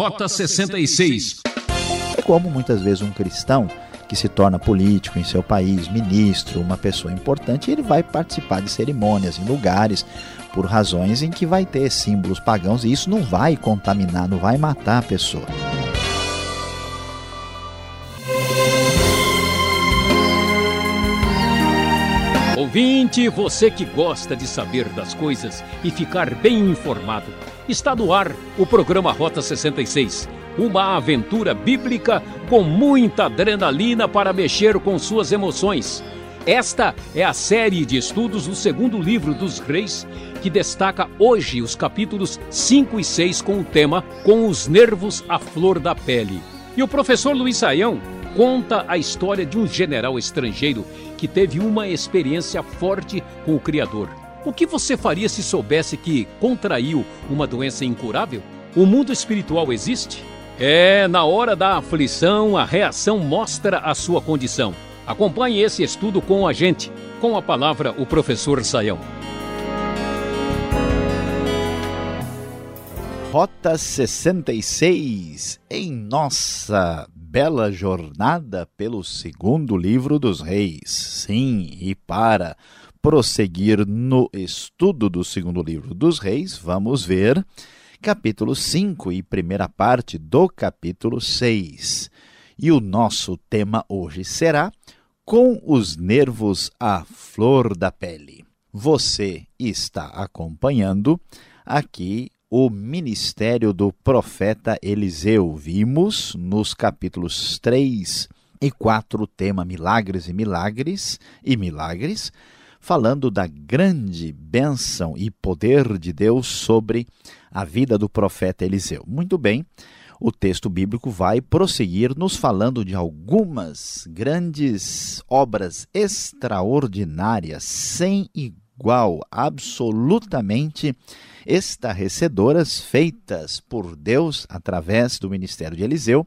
Rota 66. É como muitas vezes um cristão que se torna político em seu país, ministro, uma pessoa importante, ele vai participar de cerimônias em lugares por razões em que vai ter símbolos pagãos e isso não vai contaminar, não vai matar a pessoa. Ouvinte, você que gosta de saber das coisas e ficar bem informado, está no ar o programa Rota 66. Uma aventura bíblica com muita adrenalina para mexer com suas emoções. Esta é a série de estudos do segundo livro dos Reis, que destaca hoje os capítulos 5 e 6 com o tema Com os nervos à flor da pele. E o professor Luiz Saião conta a história de um general estrangeiro que teve uma experiência forte com o Criador. O que você faria se soubesse que contraiu uma doença incurável? O mundo espiritual existe? É, na hora da aflição, a reação mostra a sua condição. Acompanhe esse estudo com a gente. Com a palavra, o professor Saião. Rota 66 em nossa bela jornada pelo segundo livro dos reis. Sim, e para prosseguir no estudo do segundo livro dos reis, vamos ver capítulo 5 e primeira parte do capítulo 6. E o nosso tema hoje será Com os nervos à flor da pele. Você está acompanhando aqui o ministério do profeta Eliseu. Vimos nos capítulos 3 e 4 o tema Milagres e Milagres e Milagres, falando da grande bênção e poder de Deus sobre a vida do profeta Eliseu. Muito bem, o texto bíblico vai prosseguir nos falando de algumas grandes obras extraordinárias, sem igual, absolutamente estarrecedoras feitas por Deus através do ministério de Eliseu.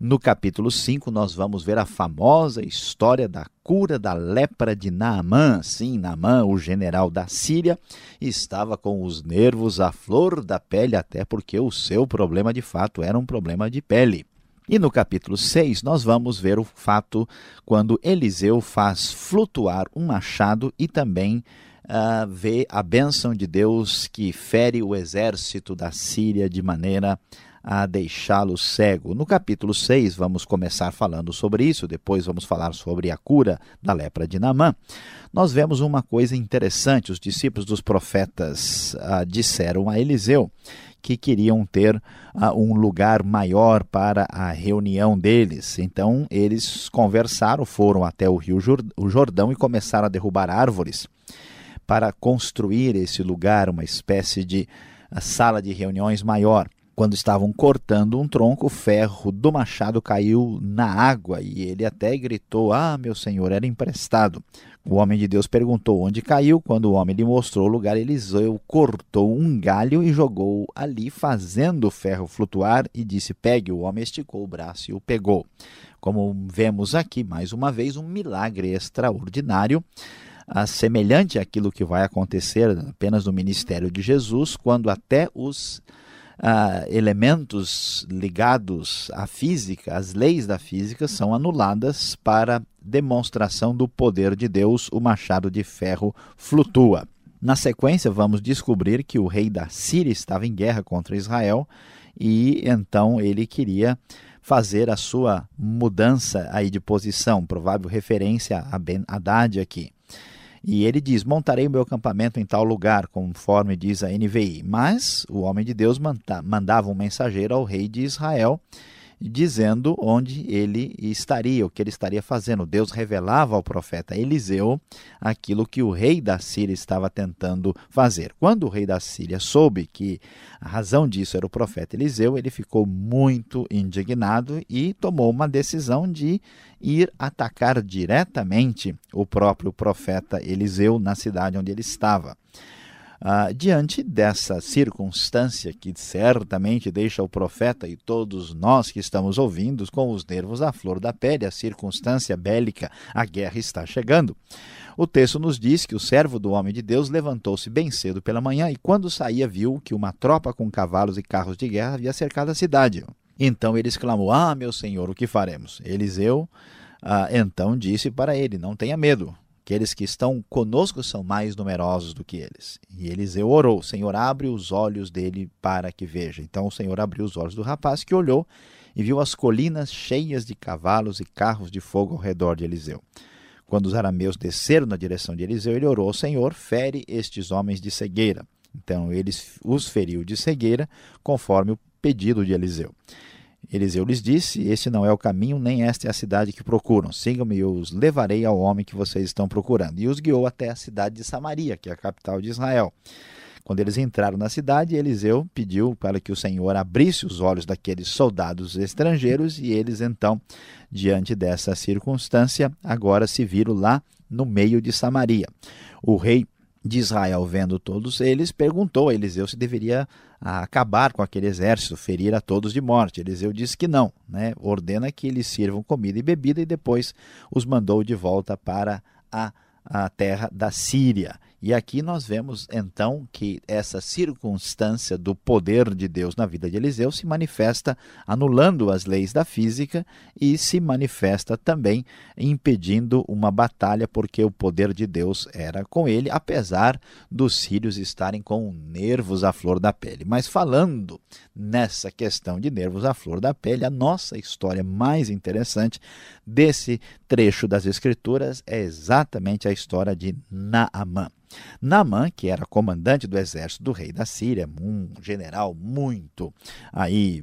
No capítulo 5, nós vamos ver a famosa história da cura da lepra de Naamã. Sim, Naamã, o general da Síria, estava com os nervos à flor da pele, até porque o seu problema de fato era um problema de pele. E no capítulo 6, nós vamos ver o fato quando Eliseu faz flutuar um machado e também uh, vê a bênção de Deus que fere o exército da Síria de maneira a deixá-lo cego. No capítulo 6, vamos começar falando sobre isso, depois vamos falar sobre a cura da lepra de Namã. Nós vemos uma coisa interessante: os discípulos dos profetas uh, disseram a Eliseu que queriam ter uh, um lugar maior para a reunião deles. Então, eles conversaram, foram até o rio Jordão e começaram a derrubar árvores para construir esse lugar, uma espécie de sala de reuniões maior. Quando estavam cortando um tronco, o ferro do machado caiu na água e ele até gritou: Ah, meu senhor, era emprestado. O homem de Deus perguntou onde caiu. Quando o homem lhe mostrou o lugar, Eliseu cortou um galho e jogou ali, fazendo o ferro flutuar, e disse: Pegue. O homem esticou o braço e o pegou. Como vemos aqui, mais uma vez, um milagre extraordinário semelhante àquilo que vai acontecer apenas no ministério de Jesus, quando até os ah, elementos ligados à física, às leis da física, são anuladas para demonstração do poder de Deus, o machado de ferro flutua. Na sequência, vamos descobrir que o rei da Síria estava em guerra contra Israel e então ele queria fazer a sua mudança aí de posição, provável referência a Ben Haddad aqui. E ele diz: Montarei o meu acampamento em tal lugar, conforme diz a NVI. Mas o homem de Deus mandava um mensageiro ao rei de Israel dizendo onde ele estaria, o que ele estaria fazendo. Deus revelava ao profeta Eliseu aquilo que o rei da Síria estava tentando fazer. Quando o rei da Síria soube que a razão disso era o profeta Eliseu, ele ficou muito indignado e tomou uma decisão de ir atacar diretamente o próprio profeta Eliseu na cidade onde ele estava. Ah, diante dessa circunstância que certamente deixa o profeta e todos nós que estamos ouvindo com os nervos à flor da pele, a circunstância bélica, a guerra está chegando. O texto nos diz que o servo do homem de Deus levantou-se bem cedo pela manhã e, quando saía, viu que uma tropa com cavalos e carros de guerra havia cercado a cidade. Então ele exclamou: Ah, meu senhor, o que faremos? Eliseu ah, então disse para ele: Não tenha medo, Aqueles que estão conosco são mais numerosos do que eles. E Eliseu orou: Senhor, abre os olhos dele para que veja. Então o Senhor abriu os olhos do rapaz, que olhou e viu as colinas cheias de cavalos e carros de fogo ao redor de Eliseu. Quando os arameus desceram na direção de Eliseu, ele orou Senhor: fere estes homens de cegueira. Então ele os feriu de cegueira, conforme o pedido de Eliseu. Eliseu lhes disse: Este não é o caminho, nem esta é a cidade que procuram. Sigam-me e os levarei ao homem que vocês estão procurando. E os guiou até a cidade de Samaria, que é a capital de Israel. Quando eles entraram na cidade, Eliseu pediu para que o Senhor abrisse os olhos daqueles soldados estrangeiros, e eles então, diante dessa circunstância, agora se viram lá no meio de Samaria. O rei de Israel, vendo todos eles, perguntou a Eliseu se deveria acabar com aquele exército, ferir a todos de morte. Eliseu disse que não, né? ordena que eles sirvam comida e bebida e depois os mandou de volta para a, a terra da Síria. E aqui nós vemos então que essa circunstância do poder de Deus na vida de Eliseu se manifesta anulando as leis da física e se manifesta também impedindo uma batalha, porque o poder de Deus era com ele, apesar dos sírios estarem com nervos à flor da pele. Mas falando nessa questão de nervos à flor da pele, a nossa história mais interessante desse trecho das Escrituras é exatamente a história de Naamã. Naamã, que era comandante do exército do rei da Síria, um general muito aí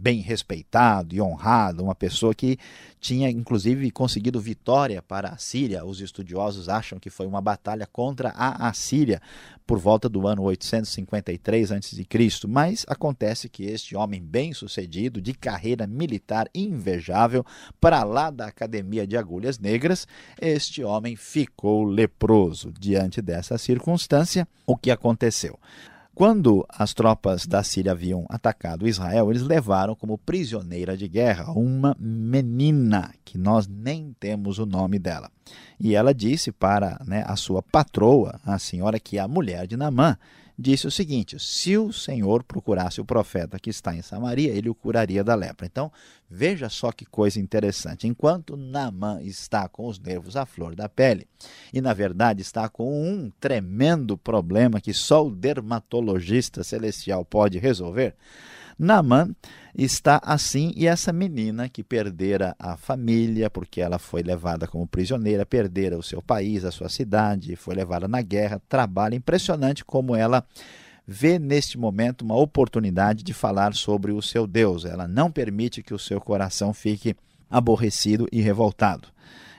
bem respeitado e honrado, uma pessoa que tinha inclusive conseguido vitória para a Síria. Os estudiosos acham que foi uma batalha contra a Assíria por volta do ano 853 a.C., mas acontece que este homem bem-sucedido, de carreira militar invejável, para lá da Academia de Agulhas Negras, este homem ficou leproso. Diante dessa circunstância, o que aconteceu? Quando as tropas da Síria haviam atacado Israel, eles levaram como prisioneira de guerra uma menina, que nós nem temos o nome dela. E ela disse para né, a sua patroa, a senhora que é a mulher de Namã, disse o seguinte: se o Senhor procurasse o profeta que está em Samaria, ele o curaria da lepra. Então, veja só que coisa interessante. Enquanto Naamã está com os nervos à flor da pele, e na verdade está com um tremendo problema que só o dermatologista celestial pode resolver, Naamã está assim e essa menina que perdera a família, porque ela foi levada como prisioneira, perdera o seu país, a sua cidade, foi levada na guerra, trabalha impressionante como ela vê neste momento uma oportunidade de falar sobre o seu Deus. Ela não permite que o seu coração fique aborrecido e revoltado.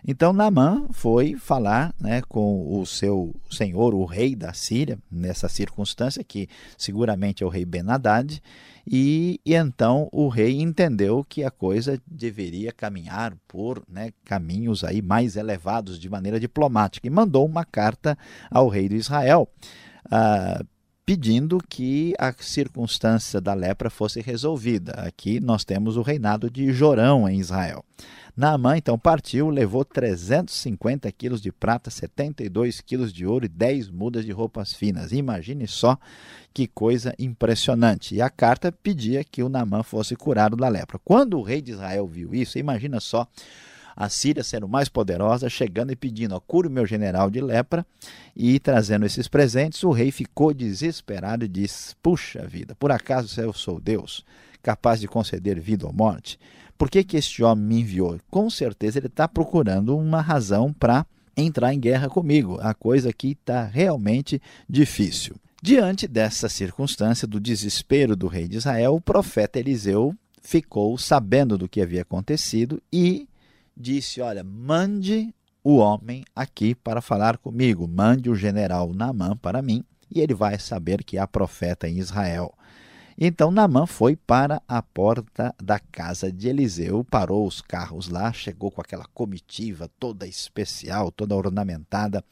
Então Naamã foi falar né, com o seu senhor, o rei da Síria, nessa circunstância, que seguramente é o rei Ben-Hadad, e, e, então o rei entendeu que a coisa deveria caminhar por né, caminhos aí mais elevados de maneira diplomática e mandou uma carta ao rei de Israel. Uh, pedindo que a circunstância da lepra fosse resolvida. Aqui nós temos o reinado de Jorão em Israel. Naamã então partiu, levou 350 quilos de prata, 72 quilos de ouro e 10 mudas de roupas finas. Imagine só que coisa impressionante. E a carta pedia que o Naamã fosse curado da lepra. Quando o rei de Israel viu isso, imagina só a Síria sendo mais poderosa, chegando e pedindo: cure meu general de lepra e trazendo esses presentes, o rei ficou desesperado e disse: Puxa vida, por acaso eu sou Deus, capaz de conceder vida ou morte? Por que, que este homem me enviou? Com certeza ele está procurando uma razão para entrar em guerra comigo. A coisa aqui está realmente difícil. Diante dessa circunstância do desespero do rei de Israel, o profeta Eliseu ficou sabendo do que havia acontecido e disse: Olha, mande o homem aqui para falar comigo, mande o general Naamã para mim, e ele vai saber que há profeta em Israel. Então Naamã foi para a porta da casa de Eliseu, parou os carros lá, chegou com aquela comitiva toda especial, toda ornamentada.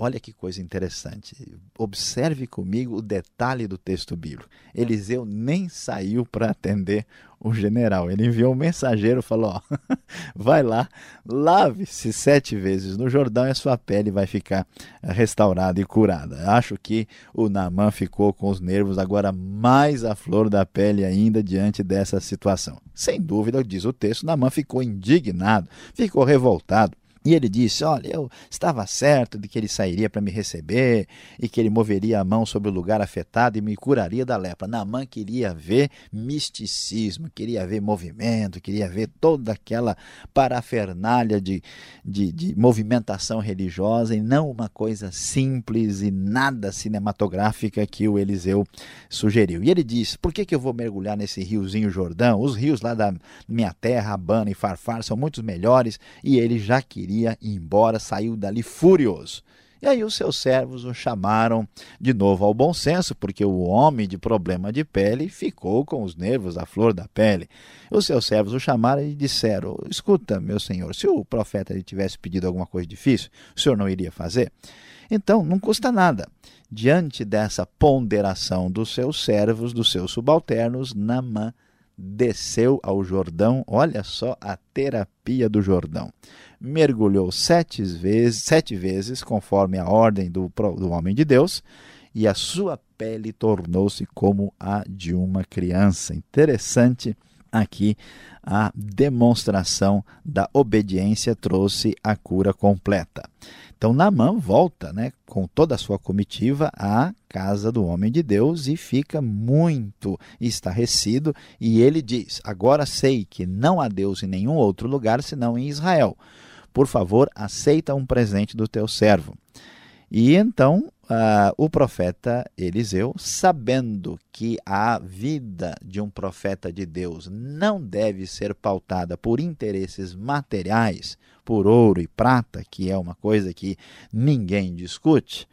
Olha que coisa interessante. Observe comigo o detalhe do texto bíblico. Eliseu nem saiu para atender o general. Ele enviou um mensageiro, falou: ó, vai lá, lave-se sete vezes no Jordão e a sua pele vai ficar restaurada e curada. Acho que o Naamã ficou com os nervos agora mais à flor da pele ainda diante dessa situação. Sem dúvida, diz o texto, Naamã ficou indignado, ficou revoltado. E ele disse: Olha, eu estava certo de que ele sairia para me receber e que ele moveria a mão sobre o lugar afetado e me curaria da lepra. Naamã queria ver misticismo, queria ver movimento, queria ver toda aquela parafernália de, de, de movimentação religiosa e não uma coisa simples e nada cinematográfica que o Eliseu sugeriu. E ele disse: Por que, que eu vou mergulhar nesse riozinho Jordão? Os rios lá da minha terra, Abana e Farfar, são muito melhores e ele já queria queria embora, saiu dali furioso. E aí os seus servos o chamaram de novo ao bom senso, porque o homem de problema de pele ficou com os nervos à flor da pele. Os seus servos o chamaram e disseram: Escuta, meu senhor, se o profeta lhe tivesse pedido alguma coisa difícil, o senhor não iria fazer? Então, não custa nada. Diante dessa ponderação dos seus servos, dos seus subalternos, Namã desceu ao Jordão. Olha só a terapia do Jordão mergulhou sete vezes, sete vezes conforme a ordem do, do homem de Deus, e a sua pele tornou-se como a de uma criança. Interessante aqui a demonstração da obediência trouxe a cura completa. Então Naamã volta, né, com toda a sua comitiva à casa do homem de Deus e fica muito estarrecido e ele diz: "Agora sei que não há Deus em nenhum outro lugar senão em Israel por favor, aceita um presente do teu servo. E então uh, o profeta Eliseu, sabendo que a vida de um profeta de Deus não deve ser pautada por interesses materiais, por ouro e prata, que é uma coisa que ninguém discute,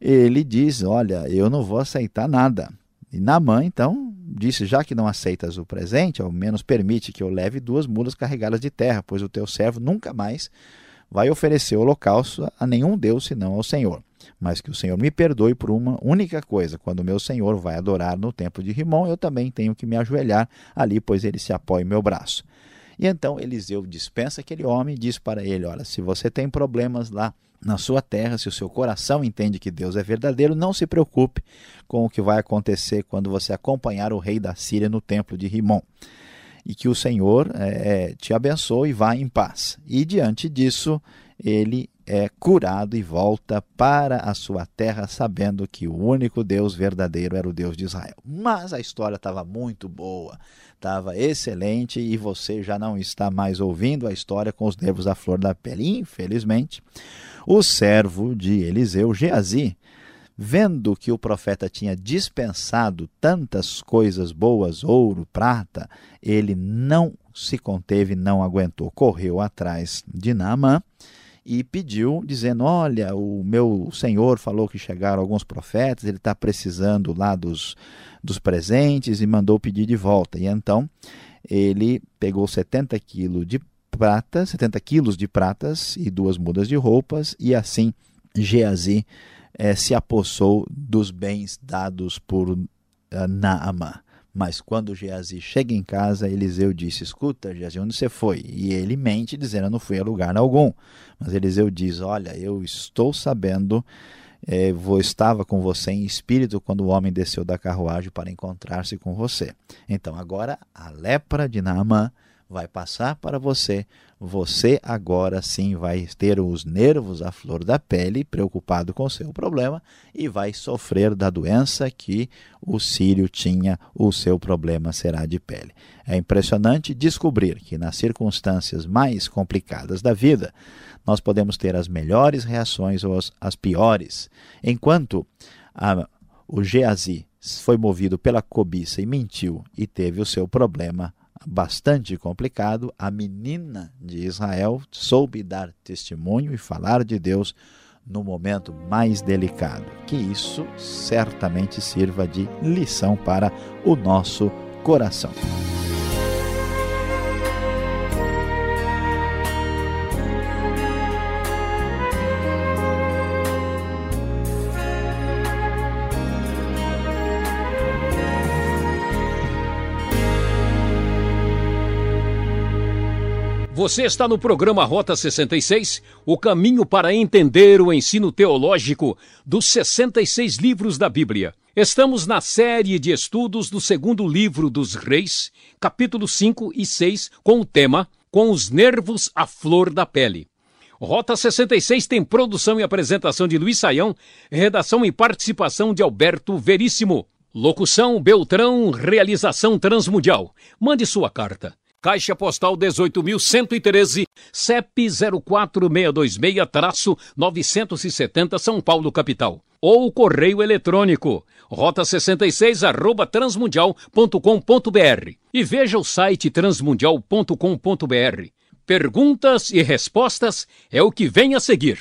ele diz: Olha, eu não vou aceitar nada. E Naamã, então, disse: Já que não aceitas o presente, ao menos permite que eu leve duas mulas carregadas de terra, pois o teu servo nunca mais vai oferecer holocausto a nenhum Deus senão ao Senhor. Mas que o Senhor me perdoe por uma única coisa: quando meu Senhor vai adorar no templo de Rimon, eu também tenho que me ajoelhar ali, pois ele se apoia em meu braço. E então Eliseu dispensa aquele homem e diz para ele: Olha, se você tem problemas lá na sua terra, se o seu coração entende que Deus é verdadeiro, não se preocupe com o que vai acontecer quando você acompanhar o rei da Síria no templo de Rimon. E que o Senhor é, te abençoe e vá em paz. E diante disso, ele é curado e volta para a sua terra, sabendo que o único Deus verdadeiro era o Deus de Israel. Mas a história estava muito boa, estava excelente e você já não está mais ouvindo a história com os nervos à flor da pele. Infelizmente, o servo de Eliseu, Geazi, vendo que o profeta tinha dispensado tantas coisas boas, ouro, prata, ele não se conteve, não aguentou, correu atrás de Naamã e pediu, dizendo: Olha, o meu senhor falou que chegaram alguns profetas, ele está precisando lá dos, dos presentes e mandou pedir de volta. E então ele pegou 70 quilos de prata, 70 quilos de pratas e duas mudas de roupas, e assim Geazi eh, se apossou dos bens dados por uh, Naamã. Mas quando Geazi chega em casa, Eliseu disse: Escuta, Geazi, onde você foi? E ele mente, dizendo: Eu não fui a lugar algum. Mas Eliseu diz: Olha, eu estou sabendo, eh, vou, estava com você em espírito quando o homem desceu da carruagem para encontrar-se com você. Então agora a lepra de Naamã vai passar para você. Você agora sim vai ter os nervos à flor da pele, preocupado com o seu problema, e vai sofrer da doença que o sírio tinha, o seu problema será de pele. É impressionante descobrir que nas circunstâncias mais complicadas da vida, nós podemos ter as melhores reações ou as, as piores. Enquanto a, o Geazi foi movido pela cobiça e mentiu e teve o seu problema bastante complicado, a menina de Israel soube dar testemunho e falar de Deus no momento mais delicado. Que isso certamente sirva de lição para o nosso coração. Você está no programa Rota 66, o caminho para entender o ensino teológico dos 66 livros da Bíblia. Estamos na série de estudos do segundo livro dos Reis, capítulos 5 e 6, com o tema Com os nervos à flor da pele. Rota 66 tem produção e apresentação de Luiz Saião, redação e participação de Alberto Veríssimo. Locução Beltrão, realização Transmundial. Mande sua carta. Caixa Postal 18.113, CEP 04626-970 São Paulo, capital. Ou correio eletrônico, rota 66 arroba transmundial.com.br. E veja o site transmundial.com.br. Perguntas e respostas é o que vem a seguir.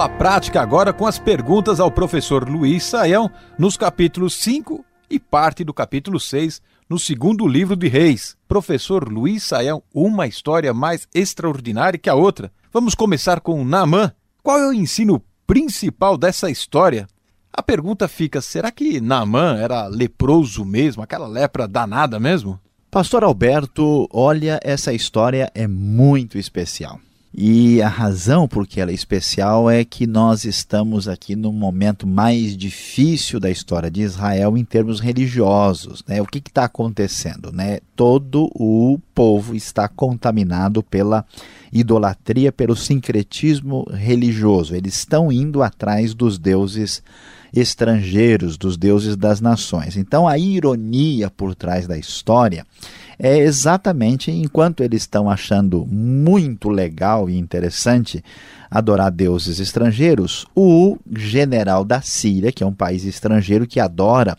Aula prática agora com as perguntas ao professor Luiz Saião nos capítulos 5 e parte do capítulo 6 no segundo livro de Reis. Professor Luiz Saião, uma história mais extraordinária que a outra. Vamos começar com Naamã. Qual é o ensino principal dessa história? A pergunta fica: será que Naamã era leproso mesmo, aquela lepra danada mesmo? Pastor Alberto, olha, essa história é muito especial. E a razão por que ela é especial é que nós estamos aqui no momento mais difícil da história de Israel em termos religiosos. Né? O que está acontecendo? Né? Todo o povo está contaminado pela idolatria, pelo sincretismo religioso. Eles estão indo atrás dos deuses estrangeiros, dos deuses das nações. Então a ironia por trás da história é exatamente enquanto eles estão achando muito legal e interessante adorar deuses estrangeiros, o general da Síria, que é um país estrangeiro que adora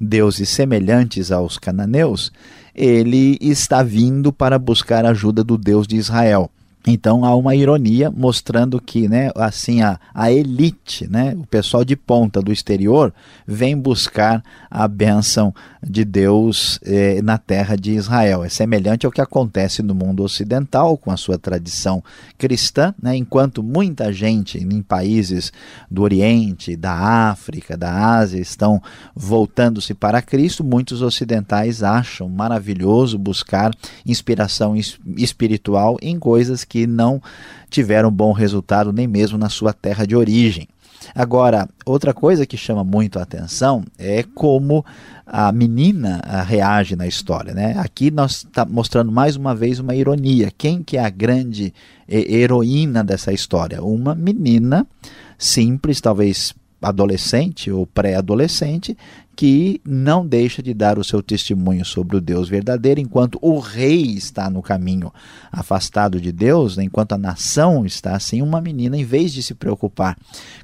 deuses semelhantes aos cananeus, ele está vindo para buscar ajuda do Deus de Israel. Então há uma ironia mostrando que, né, assim a, a elite, né, o pessoal de ponta do exterior vem buscar a bênção de Deus eh, na terra de Israel. É semelhante ao que acontece no mundo ocidental com a sua tradição cristã, né, enquanto muita gente em países do Oriente, da África, da Ásia estão voltando-se para Cristo, muitos ocidentais acham maravilhoso buscar inspiração espiritual em coisas que que não tiveram bom resultado nem mesmo na sua terra de origem. Agora, outra coisa que chama muito a atenção é como a menina ah, reage na história. Né? Aqui nós estamos tá mostrando mais uma vez uma ironia. Quem que é a grande heroína dessa história? Uma menina simples, talvez adolescente ou pré-adolescente, que não deixa de dar o seu testemunho sobre o Deus verdadeiro, enquanto o rei está no caminho afastado de Deus, né? enquanto a nação está assim, uma menina, em vez de se preocupar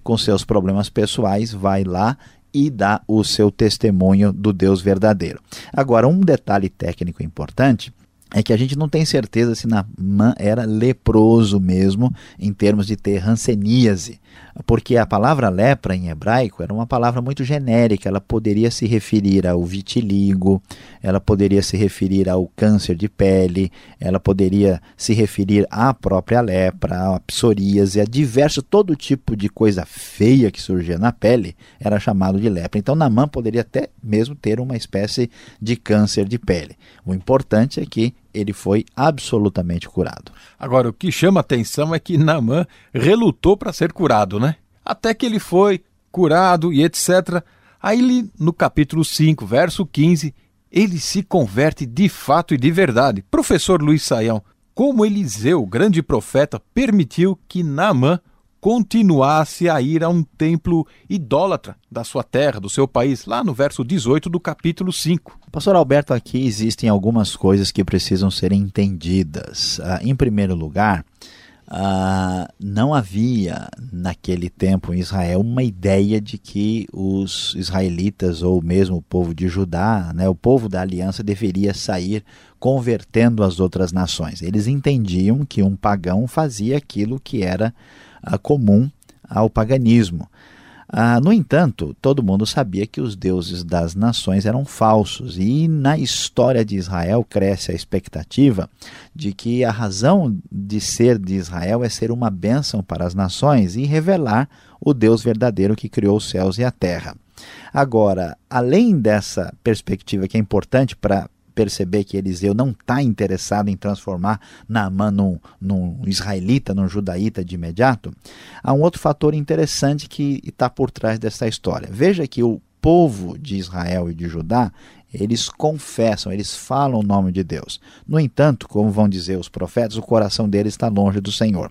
com seus problemas pessoais, vai lá e dá o seu testemunho do Deus verdadeiro. Agora, um detalhe técnico importante é que a gente não tem certeza se Naamã era leproso mesmo, em termos de ter ranceníase porque a palavra lepra em hebraico era uma palavra muito genérica, ela poderia se referir ao vitiligo, ela poderia se referir ao câncer de pele, ela poderia se referir à própria lepra, à psoríase, a diverso, todo tipo de coisa feia que surgia na pele era chamado de lepra. Então Namã poderia até mesmo ter uma espécie de câncer de pele. O importante é que ele foi absolutamente curado. Agora, o que chama atenção é que Namã relutou para ser curado, né? Até que ele foi curado e etc. Aí, no capítulo 5, verso 15, ele se converte de fato e de verdade. Professor Luiz Saião, como Eliseu, grande profeta, permitiu que Naamã continuasse a ir a um templo idólatra da sua terra, do seu país, lá no verso 18 do capítulo 5. Pastor Alberto, aqui existem algumas coisas que precisam ser entendidas. Ah, em primeiro lugar, ah, não havia naquele tempo em Israel uma ideia de que os israelitas ou mesmo o povo de Judá, né, o povo da aliança, deveria sair convertendo as outras nações. Eles entendiam que um pagão fazia aquilo que era comum ao paganismo. Ah, no entanto, todo mundo sabia que os deuses das nações eram falsos, e na história de Israel cresce a expectativa de que a razão de ser de Israel é ser uma bênção para as nações e revelar o Deus verdadeiro que criou os céus e a terra. Agora, além dessa perspectiva que é importante para perceber que Eliseu não está interessado em transformar Naamã num, num israelita, num judaíta de imediato, há um outro fator interessante que está por trás dessa história. Veja que o povo de Israel e de Judá, eles confessam, eles falam o nome de Deus. No entanto, como vão dizer os profetas, o coração deles está longe do Senhor.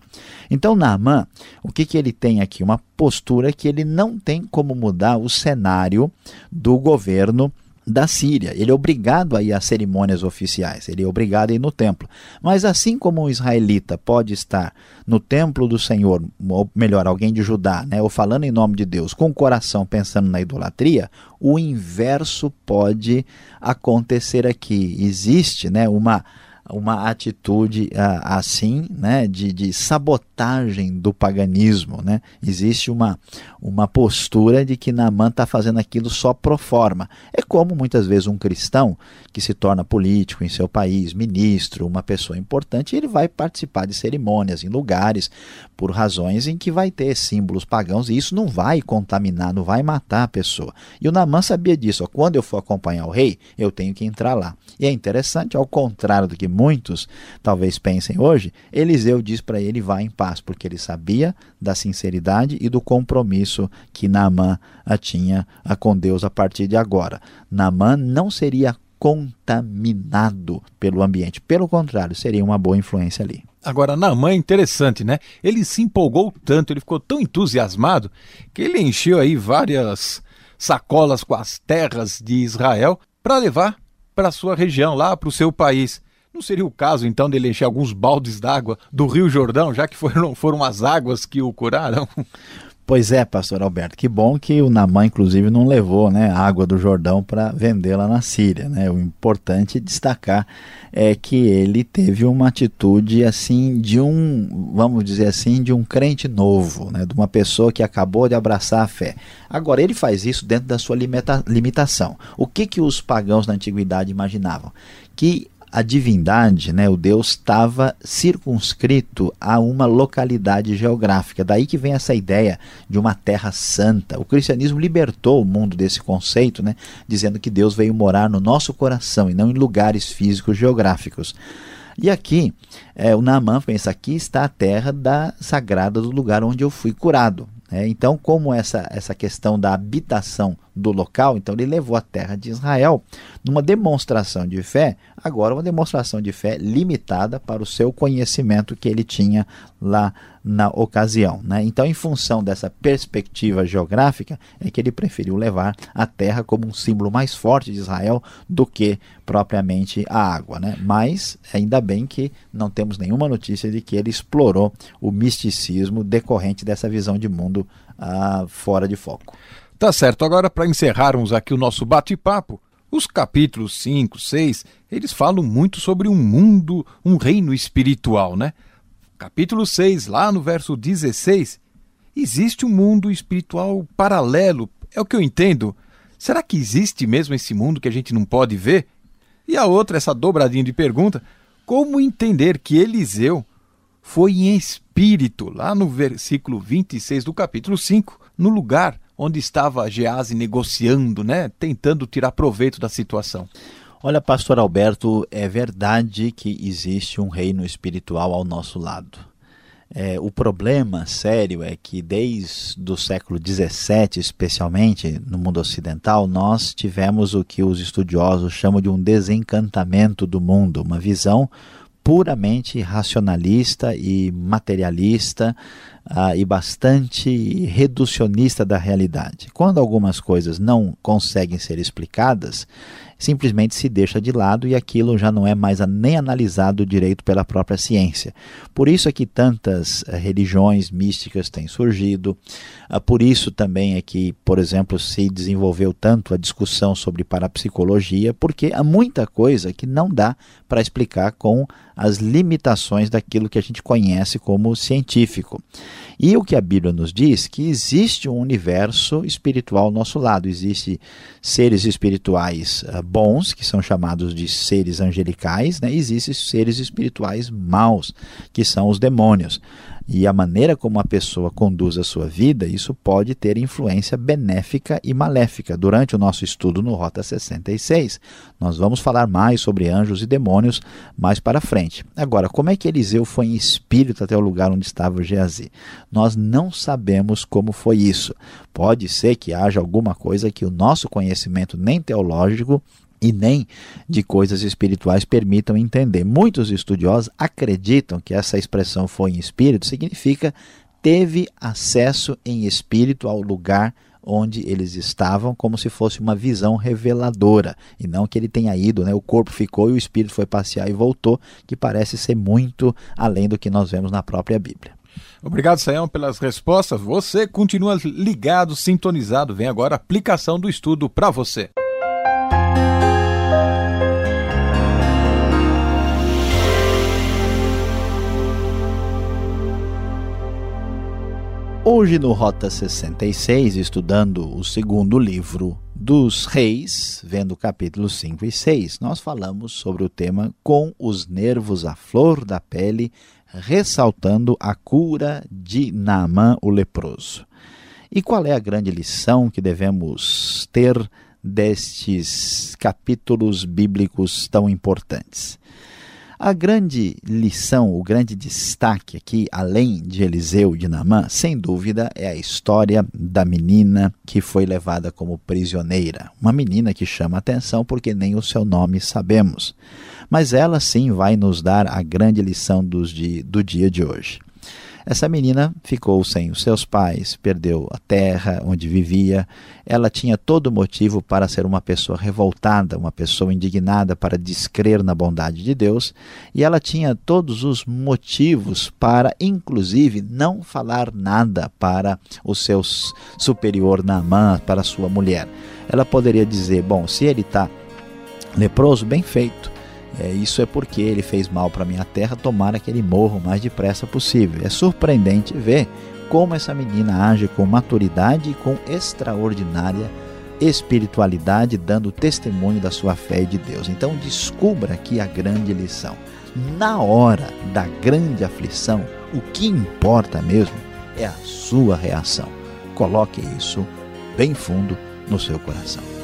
Então, Naamã, o que, que ele tem aqui? Uma postura que ele não tem como mudar o cenário do governo da Síria. Ele é obrigado a ir às cerimônias oficiais, ele é obrigado a ir no templo. Mas assim como um israelita pode estar no templo do Senhor, ou melhor, alguém de Judá, né, ou falando em nome de Deus, com o coração pensando na idolatria, o inverso pode acontecer aqui. Existe né, uma uma atitude uh, assim, né, de, de sabotagem do paganismo, né? Existe uma, uma postura de que Naaman está fazendo aquilo só pro forma. É como muitas vezes um cristão que se torna político em seu país, ministro, uma pessoa importante, ele vai participar de cerimônias em lugares por razões em que vai ter símbolos pagãos e isso não vai contaminar, não vai matar a pessoa. E o Naaman sabia disso. Ó, quando eu for acompanhar o rei, eu tenho que entrar lá. E é interessante, ao contrário do que muitos talvez pensem hoje, Eliseu diz para ele: vá em paz, porque ele sabia da sinceridade e do compromisso que Naamã tinha com Deus a partir de agora. Naamã não seria contaminado pelo ambiente, pelo contrário, seria uma boa influência ali. Agora, Naamã é interessante, né? Ele se empolgou tanto, ele ficou tão entusiasmado, que ele encheu aí várias sacolas com as terras de Israel para levar para a sua região, lá para o seu país. Não seria o caso, então, dele encher alguns baldes d'água do Rio Jordão, já que foram, foram as águas que o curaram? Pois é, pastor Alberto, que bom que o Namã, inclusive, não levou né, a água do Jordão para vendê-la na Síria. Né? O importante destacar é que ele teve uma atitude assim de um, vamos dizer assim, de um crente novo, né? de uma pessoa que acabou de abraçar a fé. Agora, ele faz isso dentro da sua limita limitação. O que, que os pagãos na antiguidade imaginavam? Que a divindade, né, o Deus, estava circunscrito a uma localidade geográfica. Daí que vem essa ideia de uma terra santa. O cristianismo libertou o mundo desse conceito, né, dizendo que Deus veio morar no nosso coração e não em lugares físicos geográficos. E aqui, é, o Naamã pensa: aqui está a terra da sagrada do lugar onde eu fui curado. É, então, como essa, essa questão da habitação do local, então ele levou a terra de Israel numa demonstração de fé, agora uma demonstração de fé limitada para o seu conhecimento que ele tinha lá na ocasião. Né? Então, em função dessa perspectiva geográfica, é que ele preferiu levar a terra como um símbolo mais forte de Israel do que propriamente a água. Né? Mas, ainda bem que não temos nenhuma notícia de que ele explorou o misticismo decorrente dessa visão de mundo ah, fora de foco. Tá certo. Agora, para encerrarmos aqui o nosso bate-papo, os capítulos 5, 6, eles falam muito sobre um mundo, um reino espiritual, né? Capítulo 6, lá no verso 16, existe um mundo espiritual paralelo, é o que eu entendo. Será que existe mesmo esse mundo que a gente não pode ver? E a outra, essa dobradinha de pergunta, como entender que Eliseu foi em espírito, lá no versículo 26 do capítulo 5, no lugar onde estava Gease negociando, né, tentando tirar proveito da situação. Olha, pastor Alberto, é verdade que existe um reino espiritual ao nosso lado. É, o problema sério é que desde o século XVII, especialmente no mundo ocidental, nós tivemos o que os estudiosos chamam de um desencantamento do mundo, uma visão puramente racionalista e materialista uh, e bastante reducionista da realidade. Quando algumas coisas não conseguem ser explicadas, simplesmente se deixa de lado e aquilo já não é mais nem analisado direito pela própria ciência. Por isso é que tantas uh, religiões místicas têm surgido, uh, por isso também é que, por exemplo, se desenvolveu tanto a discussão sobre parapsicologia, porque há muita coisa que não dá para explicar com as limitações daquilo que a gente conhece como científico. E o que a Bíblia nos diz que existe um universo espiritual ao nosso lado, existe seres espirituais uh, bons, que são chamados de seres angelicais, né? existem seres espirituais maus, que são os demônios e a maneira como a pessoa conduz a sua vida, isso pode ter influência benéfica e maléfica. Durante o nosso estudo no Rota 66, nós vamos falar mais sobre anjos e demônios mais para frente. Agora, como é que Eliseu foi em espírito até o lugar onde estava Geazi? Nós não sabemos como foi isso. Pode ser que haja alguma coisa que o nosso conhecimento nem teológico e nem de coisas espirituais permitam entender. Muitos estudiosos acreditam que essa expressão foi em espírito significa teve acesso em espírito ao lugar onde eles estavam, como se fosse uma visão reveladora, e não que ele tenha ido, né? o corpo ficou e o espírito foi passear e voltou, que parece ser muito além do que nós vemos na própria Bíblia. Obrigado, Sayão, pelas respostas. Você continua ligado, sintonizado. Vem agora a aplicação do estudo para você. Hoje no Rota 66, estudando o segundo livro dos Reis, vendo capítulos 5 e 6, nós falamos sobre o tema com os nervos à flor da pele, ressaltando a cura de Naamã o leproso. E qual é a grande lição que devemos ter destes capítulos bíblicos tão importantes? A grande lição, o grande destaque aqui, além de Eliseu e de Namã, sem dúvida, é a história da menina que foi levada como prisioneira. Uma menina que chama atenção porque nem o seu nome sabemos. Mas ela sim vai nos dar a grande lição dos do dia de hoje. Essa menina ficou sem os seus pais, perdeu a terra onde vivia. Ela tinha todo motivo para ser uma pessoa revoltada, uma pessoa indignada para descrer na bondade de Deus, e ela tinha todos os motivos para, inclusive, não falar nada para o seu superior Naamã, para sua mulher. Ela poderia dizer: Bom, se ele está leproso, bem feito é, isso é porque ele fez mal para minha terra, tomara que ele morra o mais depressa possível. É surpreendente ver como essa menina age com maturidade e com extraordinária espiritualidade, dando testemunho da sua fé de Deus. Então descubra aqui a grande lição. Na hora da grande aflição, o que importa mesmo é a sua reação. Coloque isso bem fundo no seu coração.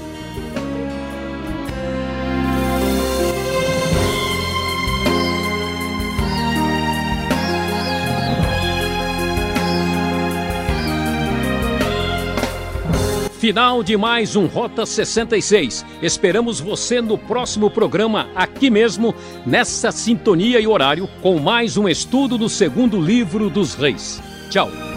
Final de mais um Rota 66. Esperamos você no próximo programa, aqui mesmo, nessa sintonia e horário, com mais um estudo do segundo livro dos Reis. Tchau.